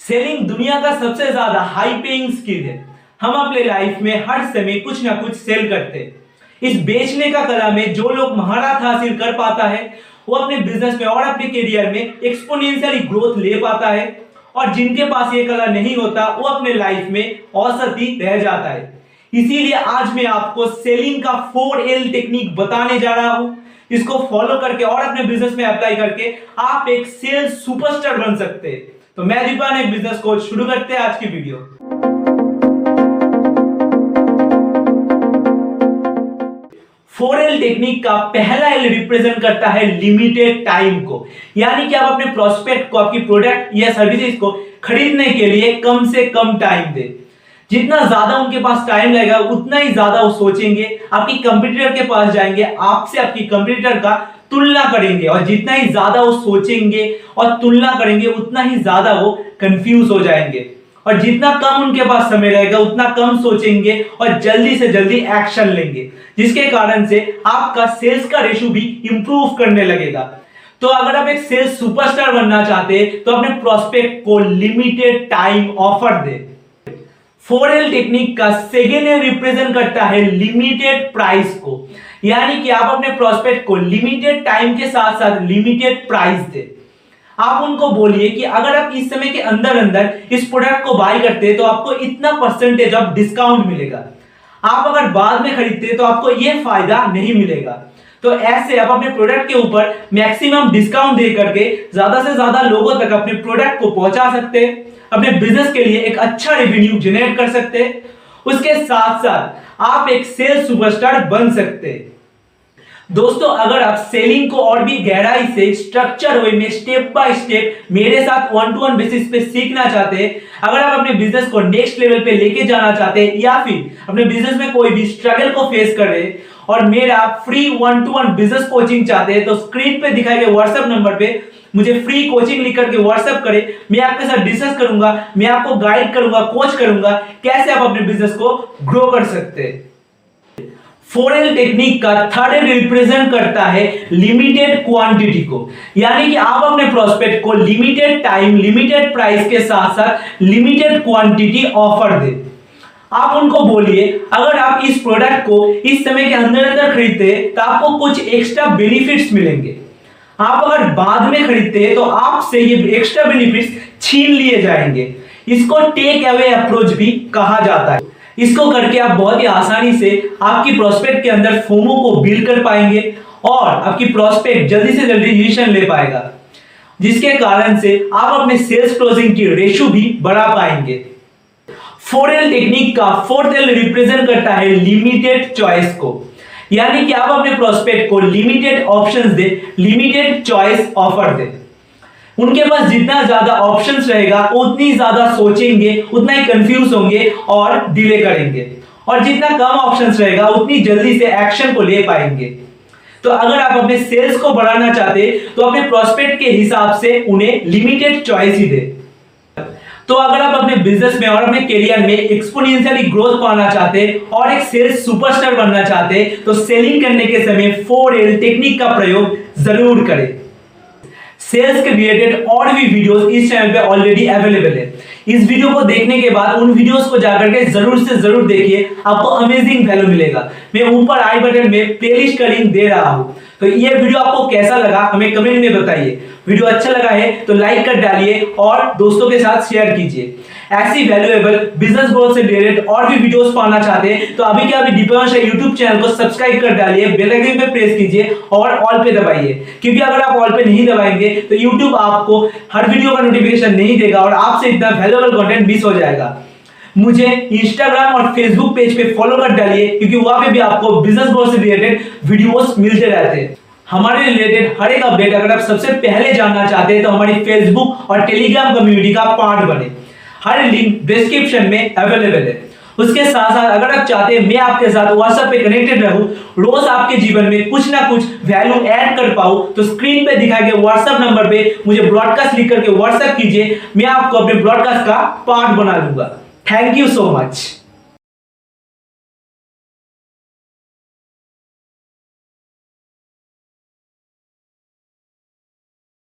Selling दुनिया का सबसे ज़्यादा हाई पेइंग स्किल है। हम अपने लाइफ में हर समय कुछ ना कुछ सेल करते इस बेचने का कला में जो लोग महारत हासिल कर पाता है, वो अपने बिज़नेस में और अपने करियर में एक्सपोनेंशियली ग्रोथ ले पाता है और जिनके पास ये कला नहीं होता, वो अपने लाइफ में औसत ही रह जाता है। इसीलिए आज मैं आपको सेलिंग का फोर एल टेक्निक बताने जा रहा हूँ। इसको फॉलो करके और अपने बिज़नेस में अप्लाई करके आप एक सेल्स सुपरस्टार बन सकते हैं। तो मैं दीपान एक बिज़नेस कोच शुरू करते हैं आज की वीडियो फोर एल टेक्निक का पहला एल रिप्रेजेंट करता है लिमिटेड टाइम को। यानी कि आप अपने प्रोस्पेक्ट को, आपकी प्रोडक्ट या सर्विसेज़ को खरीदने के लिए कम से कम टाइम दे। जितना ज़्यादा उनके पास टाइम लगेगा, उतना ही ज़्यादा वो सोचेंगे, आपकी कंप्यूटर के पास जाएँगे, आपसे आपकी कंप्यूटर का तुलना करेंगे और जितना ही ज़्यादा वो सोचेंगे और तुलना करेंगे, उतना ही ज़्यादा वो कंफ्यूज हो जाएँगे। और जितना कम उनके पास समय रहेगा, उतना कम सोचेंगे और जल्दी से जल्दी एक्शन लेंगे, जिसके कारण से आपका सेल्स का रेशो भी इंप्रूव करने लगेगा। तो अगर आप एक सेल्स सुपरस्टार बनना चाहते हैं तो अपने प्रोस्पेक्ट को लिमिटेड टाइम ऑफ़र दे। फोर एल टेक्निक का सेकेंड रिप्रेजेंट करता है लिमिटेड प्राइस को। यानी कि आप अपने प्रोस्पेक्ट को लिमिटेड टाइम के साथ साथ लिमिटेड प्राइस दे। आप उनको बोलिए कि अगर आप इस समय के अंदर अंदर इस प्रोडक्ट को बाय करते हैं तो आपको इतना परसेंटेज ऑफ़ डिस्काउंट मिलेगा। आप अगर बाद में खरीदते तो आपको यह फ़ायदा नहीं मिलेगा। तो ऐसे आप अपने प्रोडक्ट के ऊपर मैक्सिमम डिस्काउंट दे करके ज़्यादा से ज़्यादा लोगों तक अपने प्रोडक्ट को पहुँचा सकते, अपने बिज़नेस के लिए एक अच्छा रेवेन्यू जनरेट कर सकते। उसके साथ साथ आप एक सेल्स सुपरस्टार बन सकते। हैं दोस्तों, अगर आप सेलिंग को और भी गहराई से स्ट्रक्चर वे में स्टेप बाय स्टेप मेरे साथ वन टू वन बेसिस पे सीखना चाहते हैं अगर आप अपने बिज़नेस को नेक्स्ट लेवल पे लेके जाना चाहते हैं या फिर अपने बिज़नेस में कोई भी स्ट्रगल को फेस कर रहे और मेरा free one to one business coaching चाहते हैं तो स्क्रीन पे दिखाए गए व्हाट्सएप नंबर पे मुझे फ्री कोचिंग लिख करके व्हाट्सएप करें, मैं आपके साथ डिस्कस करूँगा, मैं आपको गाइड करूँगा कोच करूँगा, कैसे आप अपने बिज़नेस को ग्रो कर सकते फोरेल टेक्निक का थर्ड रिप्रेजेंट करता है लिमिटेड क्वांटिटी को। यानी कि आप अपने प्रोस्पेक्ट को लिमिटेड टाइम लिमिटेड प्राइस के साथ साथ लिमिटेड क्वांटिटी ऑफ़र दे। आप उनको बोलिए, अगर आप इस प्रोडक्ट को इस समय के अंदर अंदर खरीदते तो आपको कुछ एक्स्ट्रा बेनिफिट्स मिलेंगे। आप अगर बाद में खरीदते हैं तो आपसे ये एक्स्ट्रा बेनिफिट्स छीन लिए जाएँगे। इसको टेक अवे अप्रोच भी कहा जाता है। इसको करके आप बहुत ही आसानी से आपकी प्रोस्पेक्ट के अंदर फोमो को बिल्ड कर पाएँगे और आपकी प्रोस्पेक्ट जल्दी से जल्दी डिसीज़न ले पाएगा। जिसके कारण से आप अपने सेल्स क्लोजिंग की रेशो भी बढ़ा पाएँगे। फोर टेक्निक का फोर्थ एल रिप्रेजेंट करता है लिमिटेड चॉइस को। यानी कि आप अपने प्रोस्पेक्ट को लिमिटेड ऑप्शन दे लिमिटेड चॉइस ऑफ़र दे। उनके पास जितना ज़्यादा ऑप्शंस रहेगा, उतनी ज़्यादा सोचेंगे, उतना ही कंफ्यूज होंगे और डिले करेंगे। और जितना कम ऑप्शंस रहेगा, उतनी जल्दी से एक्शन को ले पाएँगे। तो अगर आप अपने सेल्स को बढ़ाना चाहते तो अपने प्रोस्पेक्ट के हिसाब से उन्हें लिमिटेड चॉइस ही दे। तो अगर आप अपने बिज़नेस में और अपने करियर में एक्सपोनेंशियली ग्रोथ पाना चाहते और एक सेल्स सुपरस्टार बनना चाहते तो सेलिंग करने के समय फोर एल टेक्निक का प्रयोग ज़रूर करें। सेल्स के रिलेटेड और भी वीडियोस इस चैनल पे ऑलरेडी अवेलेबल है। इस वीडियो को देखने के बाद उन वीडियोस को जाकर के ज़रूर से ज़रूर देखिए, आपको अमेजिंग वैल्यू मिलेगा। मैं ऊपर आई बटन में प्लेलिस्ट का लिंक दे रहा हूँ। तो ये वीडियो आपको कैसा लगा हमें कमेंट में बताइए। वीडियो अच्छा लगा है तो लाइक कर डालिए और दोस्तों के साथ शेयर कीजिए। ऐसी वैल्यूएबल बिज़नेस ग्रोथ से रिलेटेड और भी वीडियोस पाना चाहते हैं तो अभी के अभी यूट्यूब चैनल को सब्सक्राइब कर डालिए बेल आइकन पे प्रेस कीजिए और ऑल पे दबाइए। क्योंकि अगर आप ऑल पे नहीं दबाएँगे तो यूट्यूब आपको हर वीडियो का नोटिफिकेशन नहीं देगा और आपसे इतना वैल्यूएबल कंटेंट मिस हो जाएगा। मुझे इंस्टाग्राम और फेसबुक पेज पे फॉलो कर डालिए, क्योंकि वहाँ पे भी आपको बिज़नेस ग्रोथ से रिलेटेड वीडियोस मिलते रहते हैं। हमारे रिलेटेड हर एक अपडेट अगर आप सबसे पहले जानना चाहते हैं तो हमारी फेसबुक और टेलीग्राम कम्युनिटी का पार्ट बने। हर लिंक डिस्क्रिप्शन में अवेलेबल है। उसके साथ साथ अगर आप चाहते हैं मैं आपके साथ व्हाट्सएप पे कनेक्टेड रहूँ, रोज आपके जीवन में कुछ ना कुछ वैल्यू ऐड कर पाऊँ तो स्क्रीन पे दिखाए गए व्हाट्सएप नंबर पे मुझे ब्रॉडकास्ट लिख करके व्हाट्सएप कीजिए, मैं आपको अपने ब्रॉडकास्ट का पार्ट बना दूँगा। Thank you so much